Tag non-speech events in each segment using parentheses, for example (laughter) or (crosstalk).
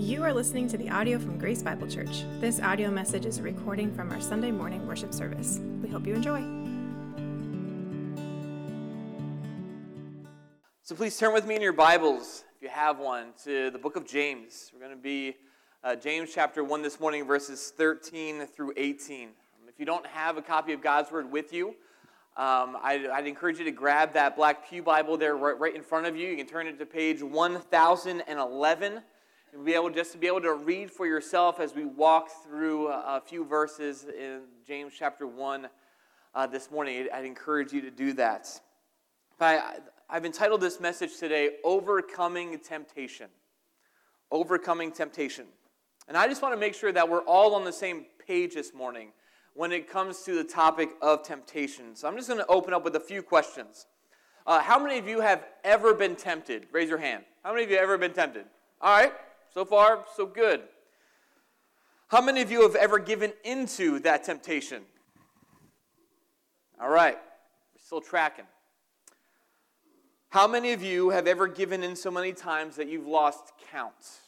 You are listening to the audio from Grace Bible Church. This audio message is a recording from our Sunday morning worship service. We hope you enjoy. So please turn with me in your Bibles, if you have one, to the book of James. We're going to be uh, James chapter 1 this morning, verses 13 through 18. Um, if you don't have a copy of God's Word with you, um, I'd, I'd, encourage you to grab that black Pew Bible there right, right in front of you. You can turn it to page 1011. You'll be able just to be able to read for yourself as we walk through a few verses in James chapter 1 uh, this morning. I'd encourage you to do that. I, I've entitled this message today, Overcoming Temptation. Overcoming Temptation. And I just want to make sure that we're all on the same page this morning when it comes to the topic of temptation. So I'm just going to open up with a few questions. Uh, how many of you have ever been tempted? Raise your hand. How many of you have ever been tempted? All right. So far, so good. How many of you have ever given into that temptation? All right, we're still tracking. How many of you have ever given in so many times that you've lost count?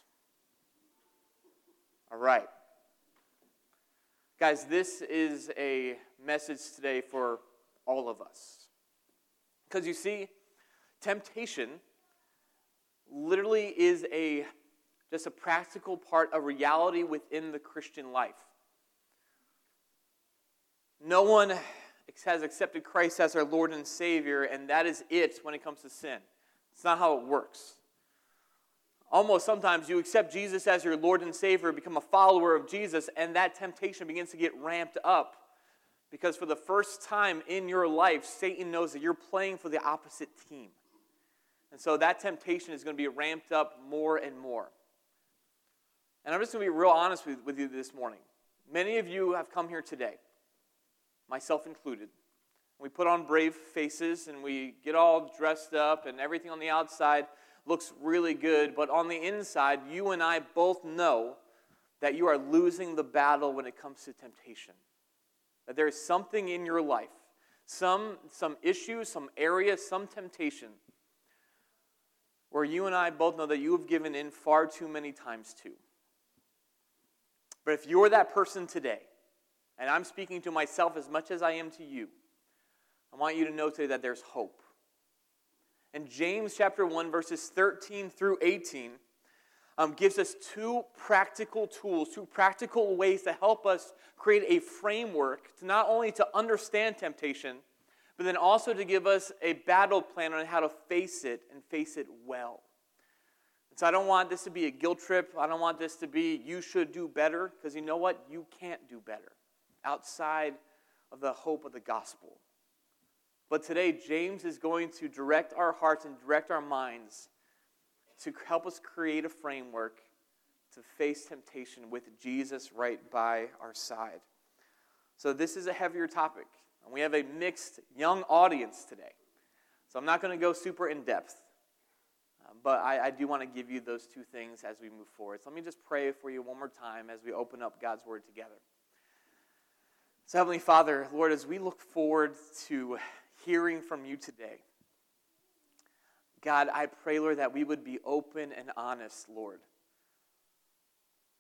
All right. Guys, this is a message today for all of us. Because you see, temptation literally is a just a practical part of reality within the Christian life. No one has accepted Christ as our Lord and Savior, and that is it when it comes to sin. It's not how it works. Almost sometimes you accept Jesus as your Lord and Savior, become a follower of Jesus, and that temptation begins to get ramped up. Because for the first time in your life, Satan knows that you're playing for the opposite team. And so that temptation is going to be ramped up more and more. And I'm just going to be real honest with, with you this morning. Many of you have come here today, myself included. We put on brave faces and we get all dressed up, and everything on the outside looks really good. But on the inside, you and I both know that you are losing the battle when it comes to temptation. That there is something in your life, some, some issue, some area, some temptation, where you and I both know that you have given in far too many times to. But if you're that person today, and I'm speaking to myself as much as I am to you, I want you to know today that there's hope. And James chapter 1, verses 13 through 18, um, gives us two practical tools, two practical ways to help us create a framework to not only to understand temptation, but then also to give us a battle plan on how to face it and face it well. And so I don't want this to be a guilt trip. I don't want this to be you should do better, because you know what? You can't do better outside of the hope of the gospel. But today, James is going to direct our hearts and direct our minds to help us create a framework to face temptation with Jesus right by our side. So, this is a heavier topic, and we have a mixed young audience today. So, I'm not going to go super in depth. But I, I do want to give you those two things as we move forward. So let me just pray for you one more time as we open up God's Word together. So, Heavenly Father, Lord, as we look forward to hearing from you today, God, I pray, Lord, that we would be open and honest, Lord.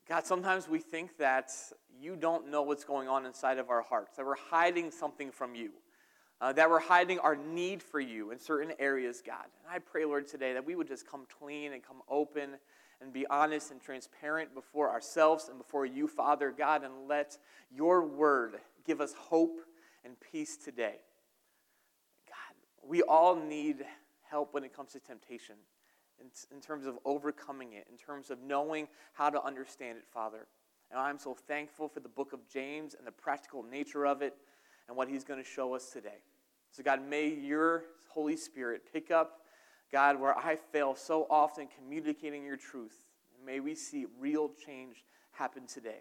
God, sometimes we think that you don't know what's going on inside of our hearts, that we're hiding something from you uh, that we're hiding our need for you in certain areas, God. And I pray, Lord, today that we would just come clean and come open and be honest and transparent before ourselves and before you, Father God, and let your word give us hope and peace today. God, we all need help when it comes to temptation in, in terms of overcoming it, in terms of knowing how to understand it, Father. And I'm so thankful for the book of James and the practical nature of it and what he's going to show us today. So, God, may your Holy Spirit pick up, God, where I fail so often communicating your truth. May we see real change happen today.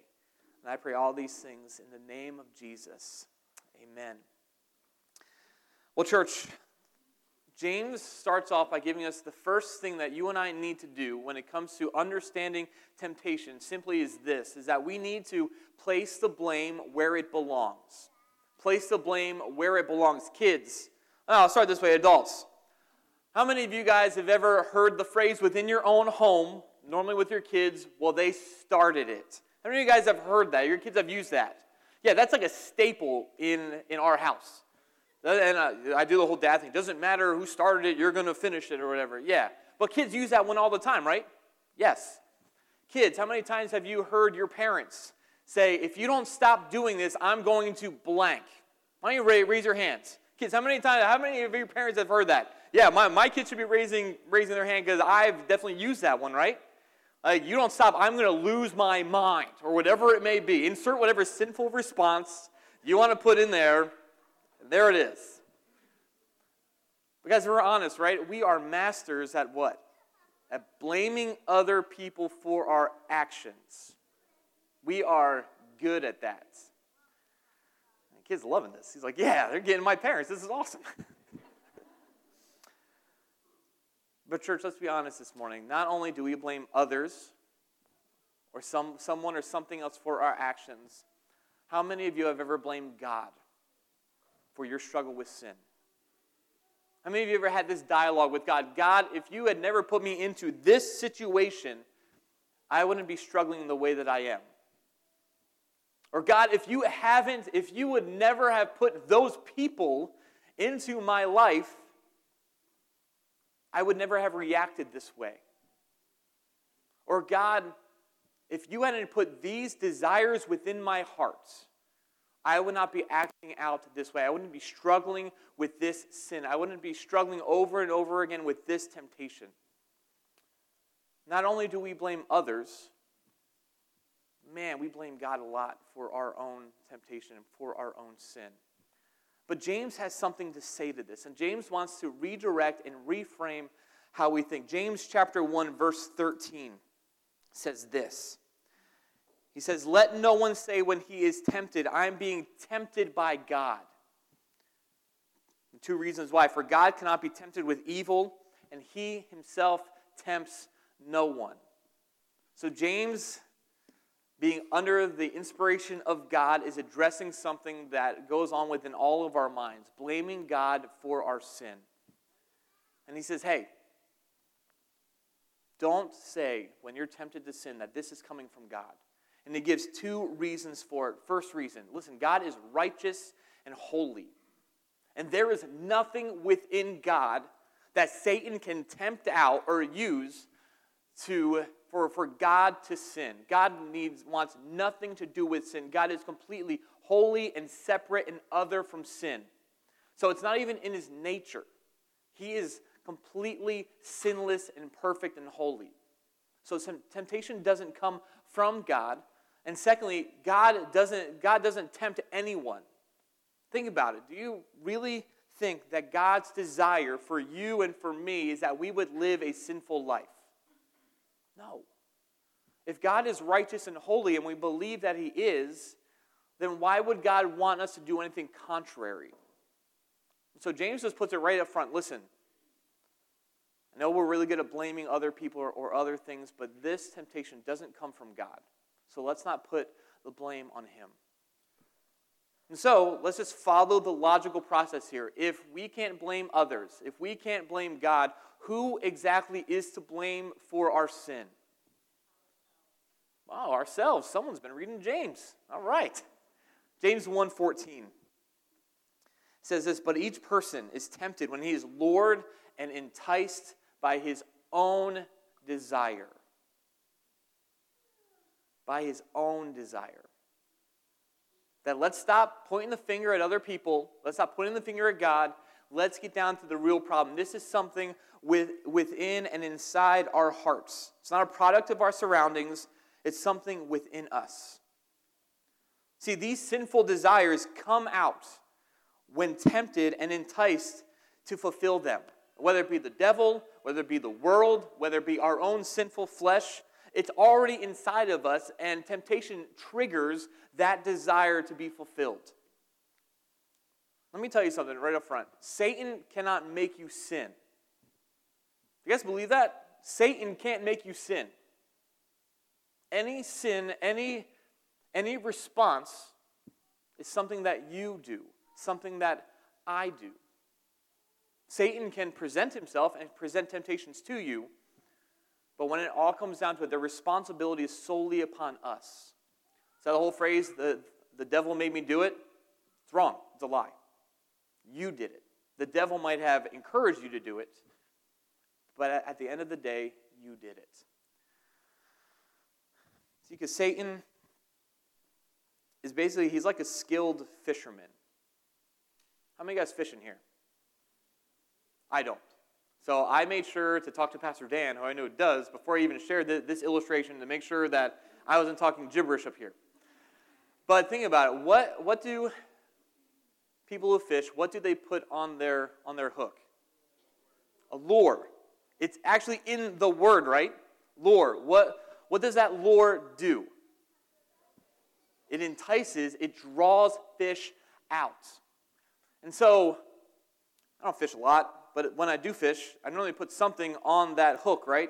And I pray all these things in the name of Jesus. Amen. Well, church, James starts off by giving us the first thing that you and I need to do when it comes to understanding temptation simply is this is that we need to place the blame where it belongs. Place the blame where it belongs. Kids. Oh, I'll start this way adults. How many of you guys have ever heard the phrase within your own home, normally with your kids, well, they started it. How many of you guys have heard that? Your kids have used that? Yeah, that's like a staple in, in our house. And uh, I do the whole dad thing. Doesn't matter who started it, you're going to finish it or whatever. Yeah. But kids use that one all the time, right? Yes. Kids, how many times have you heard your parents say, if you don't stop doing this, I'm going to blank? Why don't you raise your hands? Kids, how many times, how many of your parents have heard that? Yeah, my, my kids should be raising, raising their hand because I've definitely used that one, right? Like, you don't stop, I'm going to lose my mind, or whatever it may be. Insert whatever sinful response you want to put in there. There it is. Because we're honest, right? We are masters at what? At blaming other people for our actions. We are good at that. The kid's loving this. He's like, yeah, they're getting my parents. This is awesome. (laughs) but, church, let's be honest this morning. Not only do we blame others or some, someone or something else for our actions, how many of you have ever blamed God for your struggle with sin? How many of you ever had this dialogue with God? God, if you had never put me into this situation, I wouldn't be struggling the way that I am. Or God, if you haven't, if you would never have put those people into my life, I would never have reacted this way. Or God, if you hadn't put these desires within my heart, I would not be acting out this way. I wouldn't be struggling with this sin. I wouldn't be struggling over and over again with this temptation. Not only do we blame others, man, we blame God a lot for our own temptation and for our own sin. But James has something to say to this, and James wants to redirect and reframe how we think. James chapter 1 verse 13 says this. He says, "Let no one say when he is tempted, I am being tempted by God." two reasons why. For God cannot be tempted with evil, and he himself tempts no one. So James being under the inspiration of God is addressing something that goes on within all of our minds, blaming God for our sin. And he says, hey, don't say when you're tempted to sin that this is coming from God. And he gives two reasons for it. First reason listen, God is righteous and holy. And there is nothing within God that Satan can tempt out or use to for, for God to sin. God needs, wants nothing to do with sin. God is completely holy and separate and other from sin. So it's not even in his nature. He is completely sinless and perfect and holy. So temptation doesn't come from God. And secondly, God doesn't, God doesn't tempt anyone. Think about it. Do you really think that God's desire for you and for me is that we would live a sinful life? No. If God is righteous and holy and we believe that He is, then why would God want us to do anything contrary? So James just puts it right up front. Listen, I know we're really good at blaming other people or, or other things, but this temptation doesn't come from God. So let's not put the blame on Him. And so let's just follow the logical process here. If we can't blame others, if we can't blame God, who exactly is to blame for our sin? Wow, ourselves. Someone's been reading James. All right. James 1:14 says this, but each person is tempted when he is lured and enticed by his own desire. By his own desire. That let's stop pointing the finger at other people. Let's stop pointing the finger at God. Let's get down to the real problem. This is something with, within and inside our hearts. It's not a product of our surroundings, it's something within us. See, these sinful desires come out when tempted and enticed to fulfill them. Whether it be the devil, whether it be the world, whether it be our own sinful flesh, it's already inside of us, and temptation triggers that desire to be fulfilled. Let me tell you something right up front Satan cannot make you sin. You guys believe that? Satan can't make you sin. Any sin, any, any response is something that you do, something that I do. Satan can present himself and present temptations to you, But when it all comes down to it, the responsibility is solely upon us. So the whole phrase, the, the devil made me do it, it's wrong. It's a lie. You did it. The devil might have encouraged you to do it, but at the end of the day, you did it. See, because Satan is basically, he's like a skilled fisherman. How many guys fish in here? I don't. So I made sure to talk to Pastor Dan, who I know does, before I even shared this illustration to make sure that I wasn't talking gibberish up here. But think about it. What, what do people who fish, what do they put on their, on their hook? A lure. It's actually in the word, right? Lure. What, what does that lure do? It entices, it draws fish out. And so, I don't fish a lot, but when I do fish, I normally put something on that hook, right?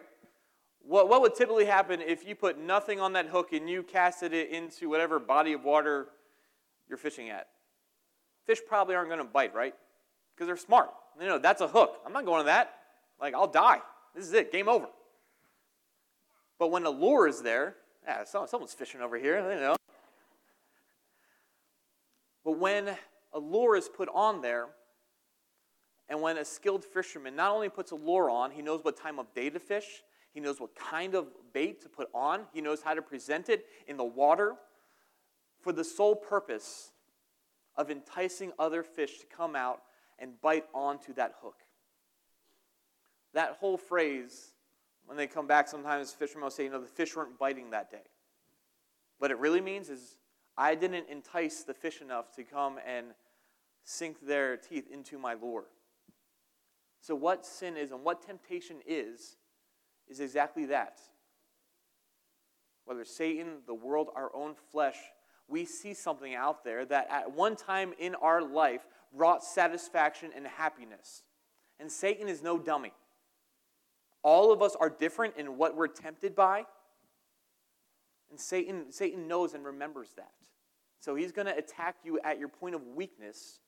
What, what would typically happen if you put nothing on that hook and you casted it into whatever body of water you're fishing at? Fish probably aren't going to bite, right? Because they're smart. You know, that's a hook. I'm not going to that. Like, I'll die. This is it. Game over. But when a lure is there, yeah, someone's fishing over here, you know. But when a lure is put on there, and when a skilled fisherman not only puts a lure on, he knows what time of day to fish, he knows what kind of bait to put on, he knows how to present it in the water for the sole purpose of enticing other fish to come out and bite onto that hook. That whole phrase, when they come back, sometimes fishermen will say, you know, the fish weren't biting that day. What it really means is, I didn't entice the fish enough to come and sink their teeth into my lure. So, what sin is and what temptation is, is exactly that. Whether Satan, the world, our own flesh, we see something out there that at one time in our life brought satisfaction and happiness. And Satan is no dummy. All of us are different in what we're tempted by. And Satan, Satan knows and remembers that. So he's going to attack you at your point of weakness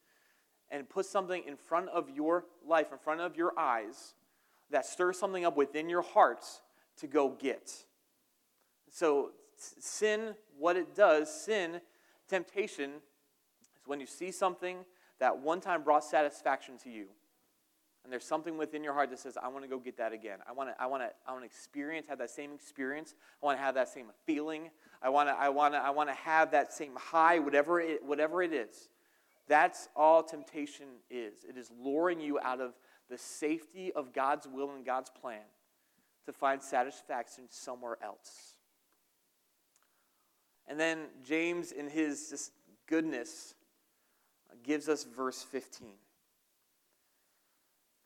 and put something in front of your life, in front of your eyes, that stirs something up within your hearts to go get. So, sin, what it does, sin, temptation, is when you see something that one time brought satisfaction to you. And there's something within your heart that says, I want to go get that again. I want to, I want to, I want to experience, have that same experience. I want to have that same feeling. I want to, I want to, I want to have that same high, whatever it, whatever it is. That's all temptation is. It is luring you out of the safety of God's will and God's plan to find satisfaction somewhere else. And then James, in his just goodness, gives us verse 15.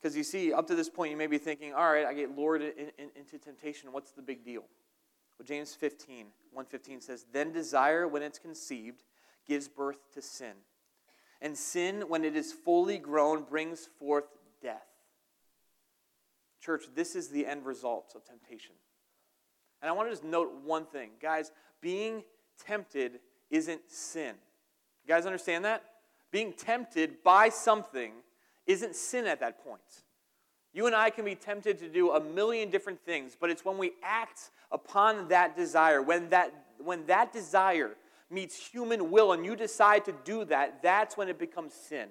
Because you see, up to this point, you may be thinking, all right, I get lured in, in, into temptation. What's the big deal? Well, James 15, 115 says, Then desire, when it's conceived, gives birth to sin. And sin, when it is fully grown, brings forth death. Church, this is the end result of temptation. And I want to just note one thing. Guys, being tempted isn't sin. You guys understand that? Being tempted by something isn't sin at that point. You and I can be tempted to do a million different things, but it's when we act upon that desire, when that, when that desire meets human will and you decide to do that, that's when it becomes sin.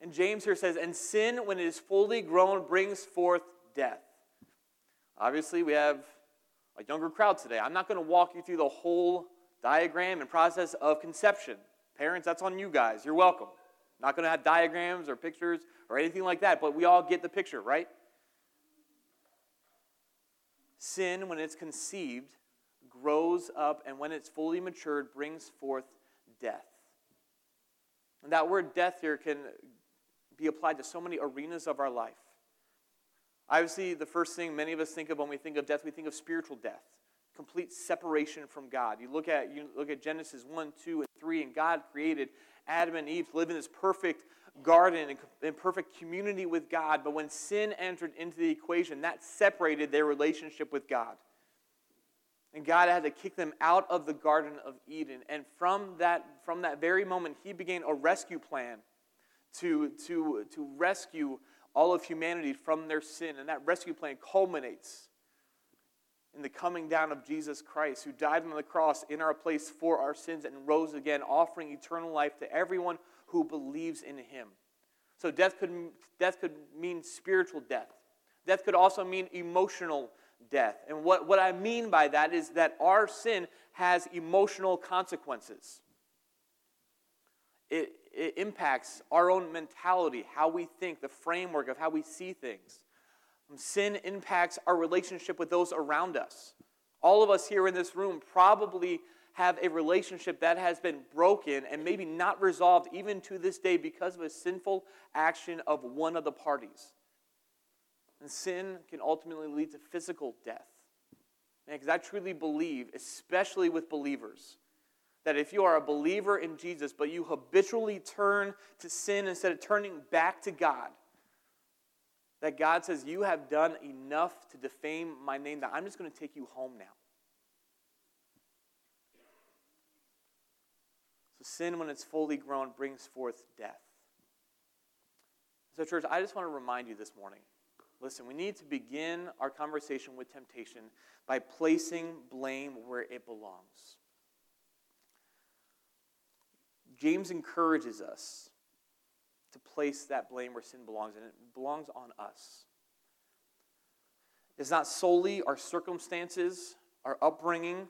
And James here says, and sin, when it is fully grown, brings forth death. Obviously, we have a younger crowd today. I'm not going to walk you through the whole diagram and process of conception. Parents, that's on you guys. You're welcome. Not going to have diagrams or pictures or anything like that, but we all get the picture, right? Sin, when it's conceived, grows up, and when it's fully matured, brings forth death. And that word death here can be applied to so many arenas of our life. Obviously, the first thing many of us think of when we think of death, we think of spiritual death, complete separation from God. You look at, you look at Genesis 1, 2, and 3, and God created Adam and Eve to live in this perfect garden in perfect community with God. But when sin entered into the equation, that separated their relationship with God. And God had to kick them out of the Garden of Eden. And from that, from that very moment, He began a rescue plan to, to, to rescue all of humanity from their sin. And that rescue plan culminates in the coming down of Jesus Christ, who died on the cross in our place for our sins and rose again, offering eternal life to everyone who believes in him. So death could, death could mean spiritual death. Death could also mean emotional death. And what, what I mean by that is that our sin has emotional consequences. It, it impacts our own mentality, how we think, the framework of how we see things. Sin impacts our relationship with those around us. All of us here in this room probably have a relationship that has been broken and maybe not resolved even to this day because of a sinful action of one of the parties. And sin can ultimately lead to physical death. Because I truly believe, especially with believers, that if you are a believer in Jesus, but you habitually turn to sin instead of turning back to God, that God says, You have done enough to defame my name that I'm just going to take you home now. So, sin, when it's fully grown, brings forth death. So, church, I just want to remind you this morning listen, we need to begin our conversation with temptation by placing blame where it belongs. James encourages us to place that blame where sin belongs, and it belongs on us. It's not solely our circumstances, our upbringing,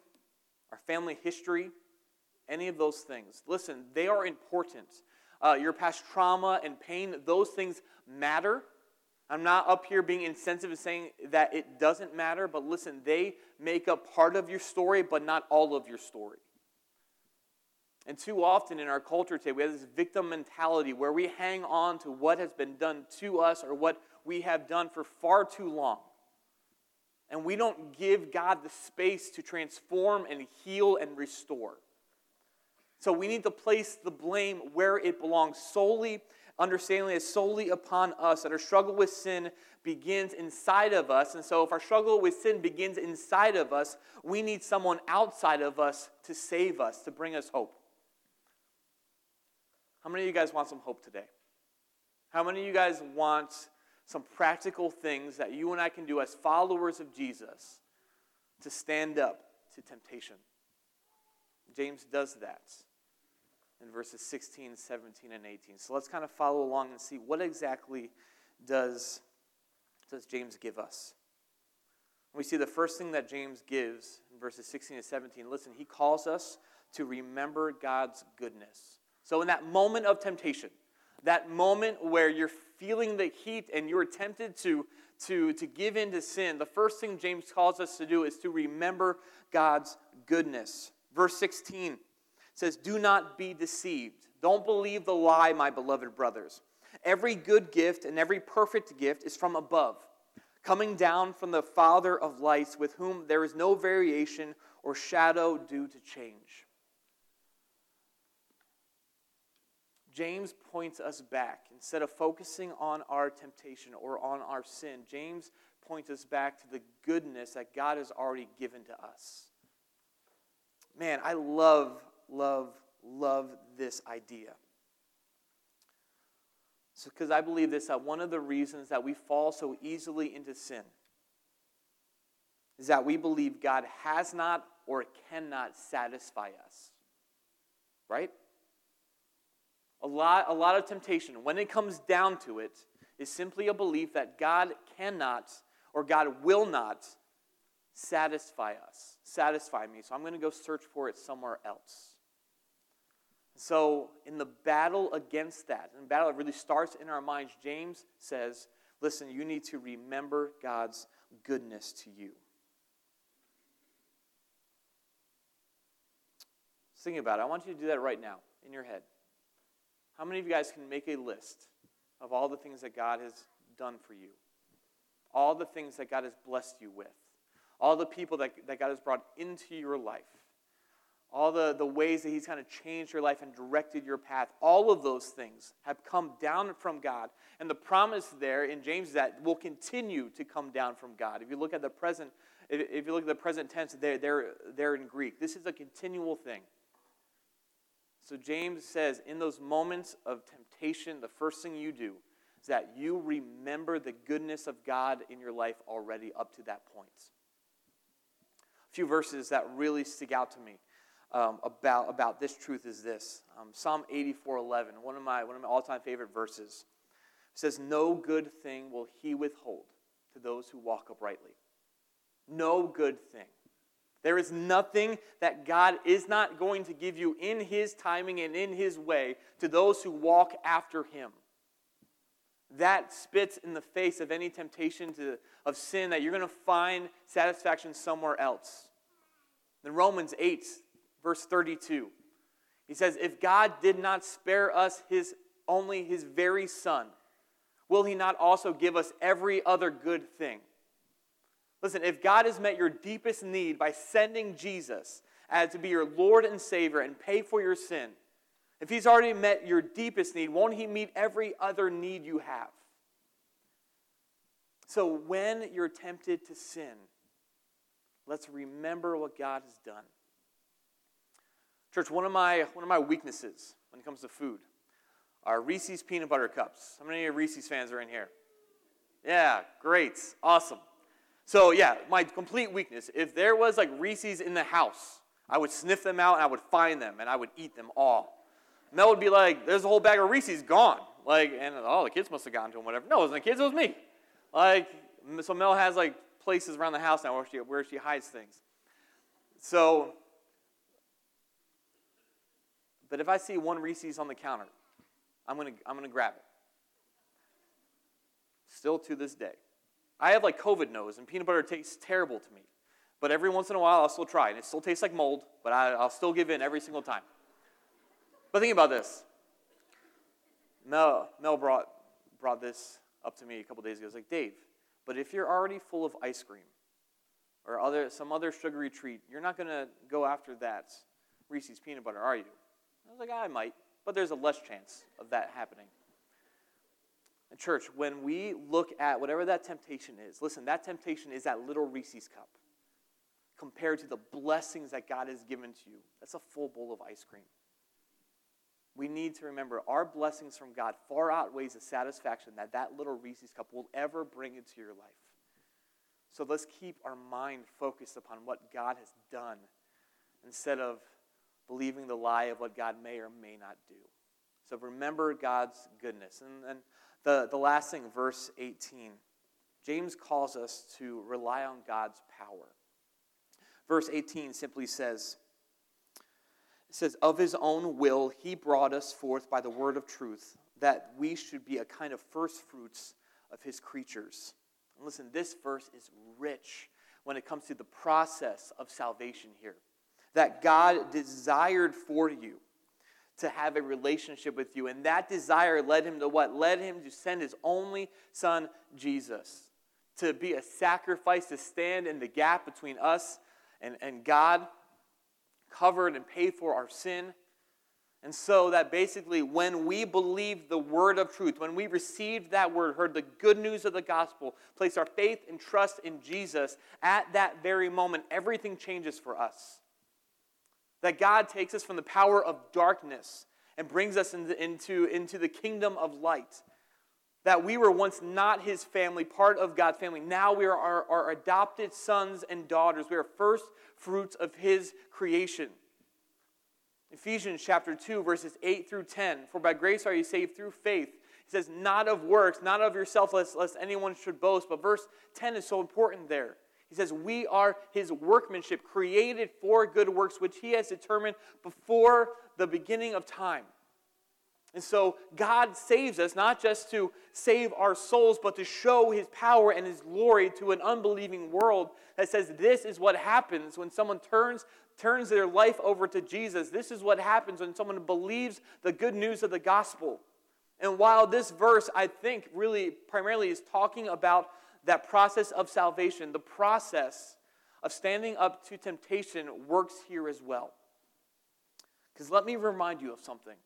our family history, any of those things. Listen, they are important. Uh, your past trauma and pain, those things matter. I'm not up here being insensitive and saying that it doesn't matter, but listen, they make up part of your story, but not all of your story. And too often in our culture today, we have this victim mentality where we hang on to what has been done to us or what we have done for far too long. And we don't give God the space to transform and heal and restore. So we need to place the blame where it belongs, solely, understanding is solely upon us, that our struggle with sin begins inside of us. And so if our struggle with sin begins inside of us, we need someone outside of us to save us, to bring us hope. How many of you guys want some hope today? How many of you guys want some practical things that you and I can do as followers of Jesus to stand up to temptation? James does that in verses 16, 17, and 18. So let's kind of follow along and see what exactly does, does James give us. We see the first thing that James gives in verses 16 and 17. Listen, he calls us to remember God's goodness. So, in that moment of temptation, that moment where you're feeling the heat and you're tempted to, to, to give in to sin, the first thing James calls us to do is to remember God's goodness. Verse 16 says, Do not be deceived. Don't believe the lie, my beloved brothers. Every good gift and every perfect gift is from above, coming down from the Father of lights, with whom there is no variation or shadow due to change. James points us back. Instead of focusing on our temptation or on our sin, James points us back to the goodness that God has already given to us. Man, I love, love, love this idea. So, because I believe this, that one of the reasons that we fall so easily into sin is that we believe God has not or cannot satisfy us. Right? A lot, a lot of temptation, when it comes down to it, is simply a belief that God cannot or God will not satisfy us, satisfy me. So I'm going to go search for it somewhere else. So, in the battle against that, and battle that really starts in our minds, James says, listen, you need to remember God's goodness to you. Think about it. I want you to do that right now in your head. How many of you guys can make a list of all the things that God has done for you? All the things that God has blessed you with? All the people that, that God has brought into your life? All the, the ways that He's kind of changed your life and directed your path? All of those things have come down from God. And the promise there in James that will continue to come down from God. If you look at the present, if you look at the present tense, they're, they're, they're in Greek. This is a continual thing. So James says, in those moments of temptation, the first thing you do is that you remember the goodness of God in your life already up to that point. A few verses that really stick out to me um, about, about this truth is this um, Psalm 84 11, one of my, one of my all time favorite verses, says, No good thing will he withhold to those who walk uprightly. No good thing. There is nothing that God is not going to give you in His timing and in His way to those who walk after Him. That spits in the face of any temptation to, of sin that you're going to find satisfaction somewhere else. In Romans 8, verse 32, he says, If God did not spare us his only his very Son, will he not also give us every other good thing? Listen, if God has met your deepest need by sending Jesus as to be your Lord and Savior and pay for your sin, if He's already met your deepest need, won't He meet every other need you have? So when you're tempted to sin, let's remember what God has done. Church, one of my, one of my weaknesses when it comes to food are Reese's peanut butter cups. How many of you Reese's fans are in here? Yeah, great. Awesome. So, yeah, my complete weakness. If there was like Reese's in the house, I would sniff them out and I would find them and I would eat them all. Mel would be like, there's a whole bag of Reese's gone. Like, and oh, the kids must have gotten to them, whatever. No, it wasn't the kids, it was me. Like, so Mel has like places around the house now where she, where she hides things. So, but if I see one Reese's on the counter, I'm gonna, I'm gonna grab it. Still to this day. I have like COVID nose, and peanut butter tastes terrible to me. But every once in a while, I'll still try and It still tastes like mold, but I, will still give in every single time. But think about this. Mel, Mel brought, brought this up to me a couple days ago. He was like, Dave, but if you're already full of ice cream or other, some other sugary treat, you're not going to go after that Reese's peanut butter, are you? I was like, ah, I might, but there's a less chance of that happening. And, church, when we look at whatever that temptation is, listen, that temptation is that little Reese's cup compared to the blessings that God has given to you. That's a full bowl of ice cream. We need to remember our blessings from God far outweighs the satisfaction that that little Reese's cup will ever bring into your life. So let's keep our mind focused upon what God has done instead of believing the lie of what God may or may not do. So remember God's goodness. And, and the, the last thing, verse 18. James calls us to rely on God's power. Verse 18 simply says, it says, Of his own will, he brought us forth by the word of truth, that we should be a kind of first fruits of his creatures. And listen, this verse is rich when it comes to the process of salvation here. That God desired for you to have a relationship with you. And that desire led him to what? Led him to send his only son, Jesus, to be a sacrifice, to stand in the gap between us and, and God, covered and paid for our sin. And so that basically, when we believed the word of truth, when we received that word, heard the good news of the gospel, placed our faith and trust in Jesus, at that very moment, everything changes for us. That God takes us from the power of darkness and brings us into, into, into the kingdom of light. That we were once not his family, part of God's family. Now we are our, our adopted sons and daughters. We are first fruits of his creation. Ephesians chapter 2, verses 8 through 10. For by grace are you saved through faith. He says, not of works, not of yourself, lest, lest anyone should boast. But verse 10 is so important there. He says, We are his workmanship, created for good works, which he has determined before the beginning of time. And so God saves us not just to save our souls, but to show his power and his glory to an unbelieving world that says this is what happens when someone turns, turns their life over to Jesus. This is what happens when someone believes the good news of the gospel. And while this verse, I think, really primarily is talking about that process of salvation, the process of standing up to temptation works here as well. Because let me remind you of something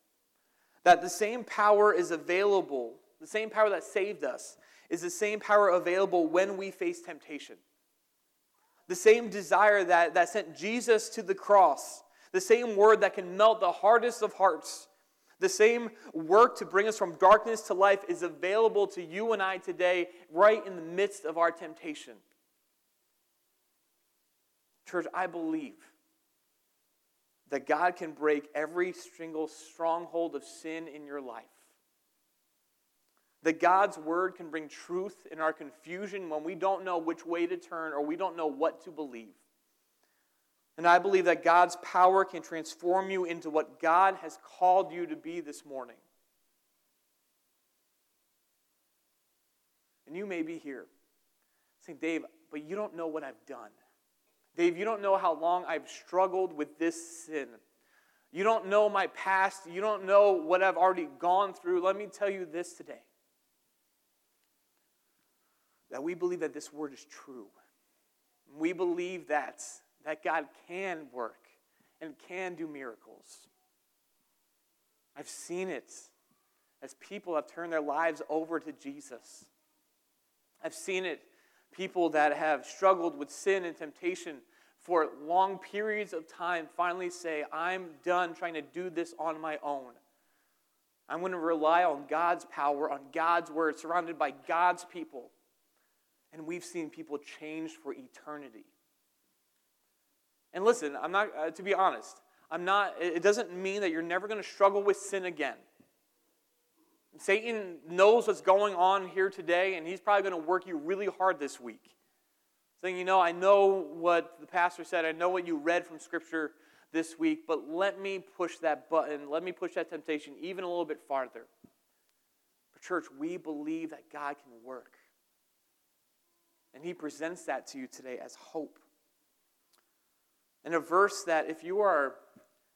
that the same power is available, the same power that saved us, is the same power available when we face temptation. The same desire that, that sent Jesus to the cross, the same word that can melt the hardest of hearts the same work to bring us from darkness to life is available to you and I today, right in the midst of our temptation. Church, I believe that God can break every single stronghold of sin in your life. That God's word can bring truth in our confusion when we don't know which way to turn or we don't know what to believe. And I believe that God's power can transform you into what God has called you to be this morning. And you may be here saying, Dave, but you don't know what I've done. Dave, you don't know how long I've struggled with this sin. You don't know my past. You don't know what I've already gone through. Let me tell you this today that we believe that this word is true. We believe that, that God can work and can do miracles. I've seen it as people have turned their lives over to Jesus. I've seen it people that have struggled with sin and temptation for long periods of time finally say, I'm done trying to do this on my own. I'm going to rely on God's power, on God's word, surrounded by God's people. And we've seen people change for eternity. And listen, I'm not, uh, to be honest, I'm not, it doesn't mean that you're never going to struggle with sin again. Satan knows what's going on here today, and he's probably going to work you really hard this week. Saying, you know, I know what the pastor said, I know what you read from Scripture this week, but let me push that button, let me push that temptation even a little bit farther. But, church, we believe that God can work. And he presents that to you today as hope. And a verse that, if you are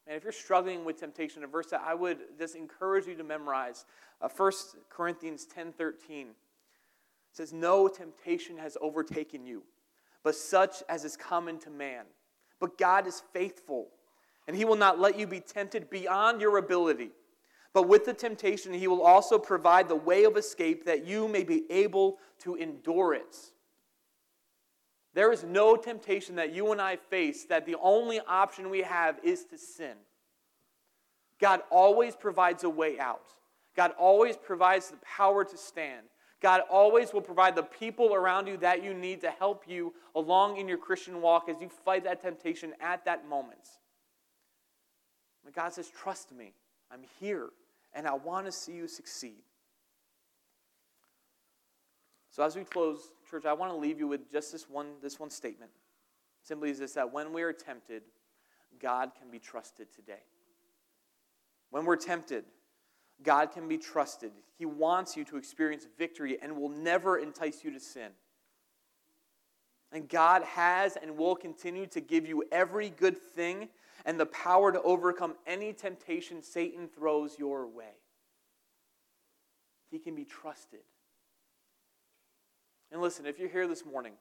and if you're struggling with temptation, a verse that I would just encourage you to memorize, uh, 1 Corinthians 10.13 says, No temptation has overtaken you, but such as is common to man. But God is faithful, and he will not let you be tempted beyond your ability. But with the temptation, he will also provide the way of escape that you may be able to endure it. There is no temptation that you and I face that the only option we have is to sin. God always provides a way out. God always provides the power to stand. God always will provide the people around you that you need to help you along in your Christian walk as you fight that temptation at that moment. But God says, Trust me, I'm here, and I want to see you succeed. So as we close, church, I want to leave you with just this one, this one statement. Simply is this that when we are tempted, God can be trusted today. When we're tempted, God can be trusted. He wants you to experience victory and will never entice you to sin. And God has and will continue to give you every good thing and the power to overcome any temptation Satan throws your way. He can be trusted. And listen, if you're here this morning,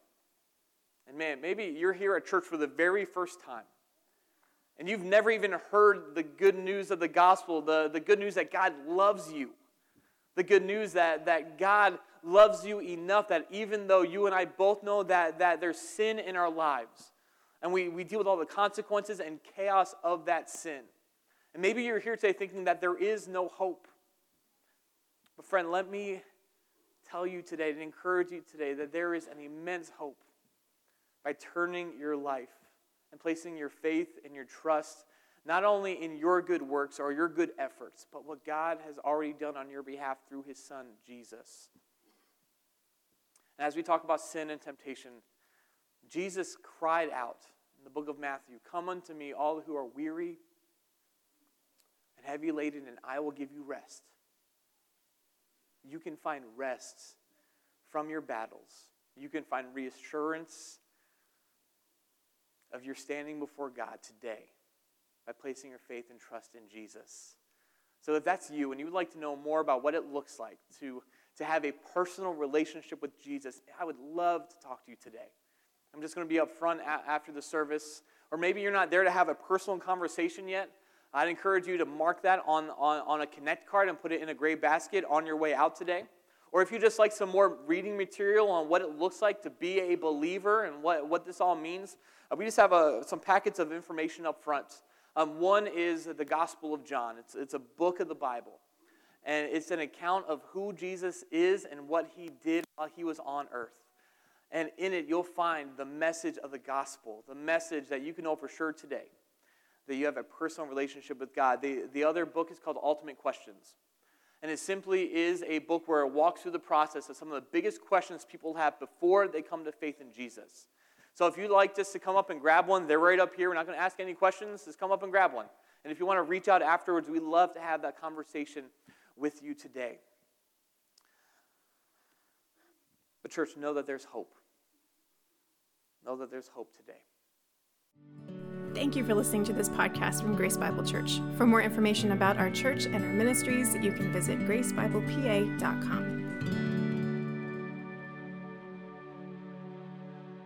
and man, maybe you're here at church for the very first time, and you've never even heard the good news of the gospel, the, the good news that God loves you, the good news that, that God loves you enough that even though you and I both know that, that there's sin in our lives, and we, we deal with all the consequences and chaos of that sin. And maybe you're here today thinking that there is no hope. But, friend, let me tell you today and encourage you today that there is an immense hope by turning your life and placing your faith and your trust not only in your good works or your good efforts, but what God has already done on your behalf through his son, Jesus. And as we talk about sin and temptation, Jesus cried out in the book of Matthew Come unto me, all who are weary and heavy laden, and I will give you rest. You can find rest from your battles. You can find reassurance of your standing before God today by placing your faith and trust in Jesus. So, if that's you and you would like to know more about what it looks like to, to have a personal relationship with Jesus, I would love to talk to you today. I'm just going to be up front a- after the service. Or maybe you're not there to have a personal conversation yet. I'd encourage you to mark that on, on, on a Connect card and put it in a gray basket on your way out today. Or if you just like some more reading material on what it looks like to be a believer and what, what this all means, uh, we just have a, some packets of information up front. Um, one is the Gospel of John, it's, it's a book of the Bible. And it's an account of who Jesus is and what he did while he was on earth. And in it, you'll find the message of the gospel, the message that you can know for sure today that you have a personal relationship with God. The, the other book is called Ultimate Questions. And it simply is a book where it walks through the process of some of the biggest questions people have before they come to faith in Jesus. So if you'd like just to come up and grab one, they're right up here. We're not going to ask any questions. Just come up and grab one. And if you want to reach out afterwards, we'd love to have that conversation with you today. But, church, know that there's hope. Know that there's hope today. Thank you for listening to this podcast from Grace Bible Church. For more information about our church and our ministries, you can visit gracebiblepa.com.